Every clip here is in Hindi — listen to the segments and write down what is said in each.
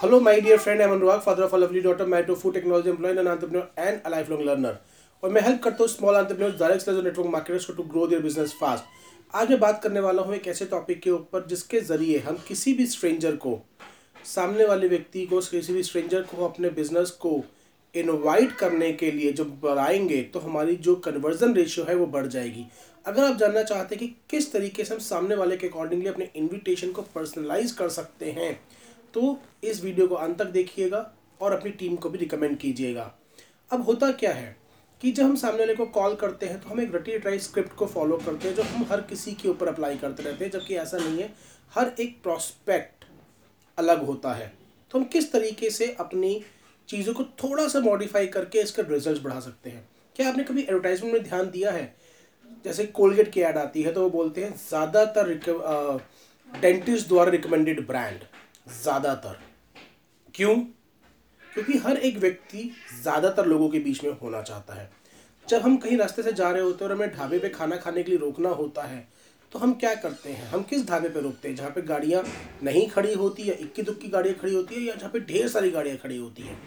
Hello, my dear friend. I'm Anurag, father of a lovely daughter, married to a food technology employee, an entrepreneur and a. और मैं हेल्प करता हूँ स्मॉल एंटरप्रेन्योर्स डायरेक्ट सेलर्स और नेटवर्क मार्केटर्स को to grow their business fast आज मैं बात करने वाला हूँ एक ऐसे टॉपिक के ऊपर जिसके ज़रिए हम किसी भी स्ट्रेंजर को सामने वाले व्यक्ति को किसी भी स्ट्रेंजर को अपने बिज़नेस को इनवाइट करने के लिए जब बढ़ाएँगे तो हमारी जो कन्वर्जन रेशियो है वो बढ़ जाएगी अगर आप जानना चाहते हैं कि किस तरीके से हम सामने वाले के अकॉर्डिंगली अपने इन्विटेशन को पर्सनलाइज कर सकते हैं तो इस वीडियो को अंत तक देखिएगा और अपनी टीम को भी रिकमेंड कीजिएगा। अब होता क्या है कि जब हम सामने वाले को कॉल करते हैं तो हम एक रटी ट्राई स्क्रिप्ट को फॉलो करते हैं, जो हम हर किसी के ऊपर अप्लाई करते रहते हैं, जबकि ऐसा नहीं है। हर एक प्रॉस्पेक्ट अलग होता है। तो हम किस तरीके से अपनी चीज़ों को थोड़ा सा मॉडिफाई करके इसका रिज़ल्ट बढ़ा सकते हैं? क्या आपने कभी एडवर्टाइजमेंट में ध्यान दिया है? जैसे कोलगेट की ऐड आती है तो वो बोलते हैं, ज़्यादातर डेंटिस्ट द्वारा रिकमेंडेड ब्रांड ज़्यादातर। क्यों? क्योंकि हर एक व्यक्ति ज़्यादातर लोगों के बीच में होना चाहता है। जब हम कहीं रास्ते से जा रहे होते हैं और हमें ढाबे पे खाना खाने के लिए रोकना होता है तो हम क्या करते हैं? हम किस ढाबे पे रोकते हैं? जहाँ पे गाड़ियाँ नहीं खड़ी होती है इक्की दुक्की गाड़ियाँ खड़ी होती है या जहाँ पे ढेर सारी गाड़ियाँ खड़ी होती हैं?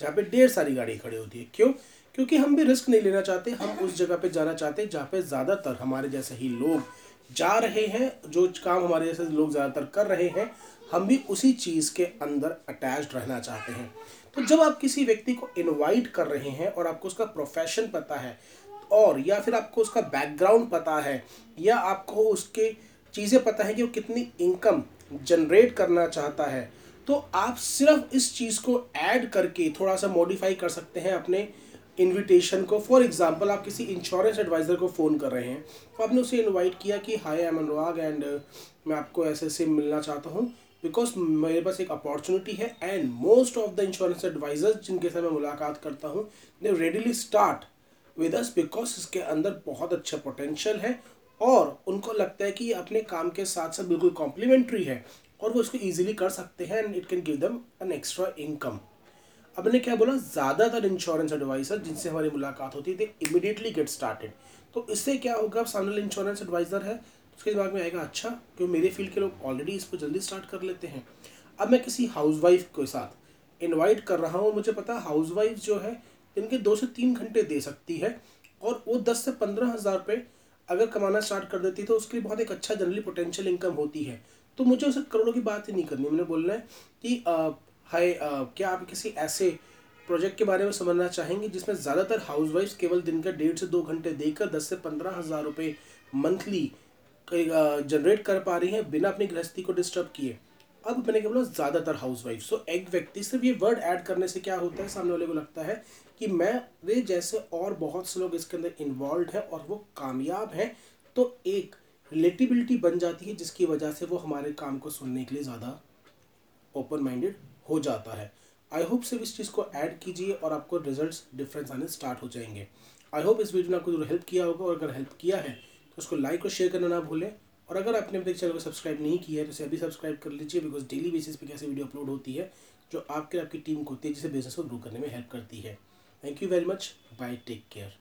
जहाँ पे ढेर सारी गाड़ी खड़ी होती है। क्यों? क्योंकि हम भी रिस्क नहीं लेना चाहते। हम उस जगह पे जाना चाहते हैं जहाँ पे ज़्यादातर हमारे जैसे ही लोग जा रहे हैं, जो काम हमारे जैसे लोग ज़्यादातर कर रहे हैं, हम भी उसी चीज़ के अंदर अटैच रहना चाहते हैं। तो जब आप किसी व्यक्ति को इनवाइट कर रहे हैं और आपको उसका प्रोफेशन पता है, और या फिर आपको उसका बैकग्राउंड पता है, या आपको उसके चीज़ें पता है कि वो कितनी इनकम जनरेट करना चाहता है तो आप सिर्फ़ इस चीज़ को ऐड करके थोड़ा सा मॉडिफाई कर सकते हैं अपने इनविटेशन को फॉर एग्जांपल आप किसी इंश्योरेंस एडवाइज़र को फ़ोन कर रहे हैं तो आपने उसे इनवाइट किया कि हाय आई एम अनुराग एंड मैं आपको ऐसे से मिलना चाहता हूँ बिकॉज़ मेरे पास एक अपॉर्चुनिटी है and most of the insurance advisors जिनके साथ मैं मुलाकात करता हूँ they readily start with us because इसके अंदर बहुत अच्छा पोटेंशियल है और उनको लगता है कि अपने काम के साथ साथ बिल्कुल कॉम्प्लीमेंट्री है और वो इसको ईजिली कर सकते हैं and it can give them an extra income अब मैंने क्या बोला? ज़्यादातर इंश्योरेंस एडवाइज़र जिनसे हमारी मुलाकात होती है इमीडिएटली गेट स्टार्टेड तो इससे क्या होगा? अब सामने इंश्योरेंस एडवाइज़र है, उसके दिमाग में आएगा अच्छा क्यों मेरे फ़ील्ड के लोग ऑलरेडी इसको जल्दी स्टार्ट कर लेते हैं? अब मैं किसी हाउस के साथ इन्वाइट कर रहा हूँ, मुझे पता हाउस वाइफ जो है, इनके दो से तीन घंटे दे सकती है, और वो दस से पंद्रह हज़ार रुपये अगर कमाना स्टार्ट कर देती है तो उसके लिए बहुत एक अच्छा जनरली पोटेंशियल इनकम होती है। तो मुझे उसे करोड़ों की बात ही नहीं करनी मैंने बोलना है कि हाय क्या आप किसी ऐसे प्रोजेक्ट के बारे में समझना चाहेंगे जिसमें ज़्यादातर हाउस केवल दिन का डेढ़ से दो घंटे देकर दस से पंद्रह हज़ार रुपये मंथली जनरेट कर पा रही हैं बिना अपनी गृहस्थी को डिस्टर्ब किए? अब मैंने क्या बोला? ज़्यादातर हाउस वाइफ सो एक व्यक्ति सिर्फ़ ये वर्ड ऐड करने से क्या होता है? सामने वाले को लगता है कि मैं वे जैसे और बहुत से लोग इसके अंदर इन्वॉल्व हैं और वो कामयाब हैं। तो एक रिलेटिबिलिटी बन जाती है जिसकी वजह से वो हमारे काम को सुनने के लिए ज़्यादा ओपन माइंडेड हो जाता है। आई होप सिर्फ़ इस चीज़ को ऐड कीजिए और आपको रिजल्ट्स डिफरेंस आने स्टार्ट हो जाएँगे। आई होप इस वीडियो ने आपको ज़रूर हेल्प किया होगा और अगर हेल्प किया है तो उसको लाइक और शेयर करना ना भूलें। और अगर आपने अपने चैनल को सब्सक्राइब नहीं किया है तो इसे अभी सब्सक्राइब कर लीजिए बिकॉज़ डेली बेसिस पे कैसे वीडियो अपलोड होती है, जो आपके, आपकी टीम को तेज़ी से बिज़नेस को ग्रो करने में हेल्प करती है। Thank you very much bye take care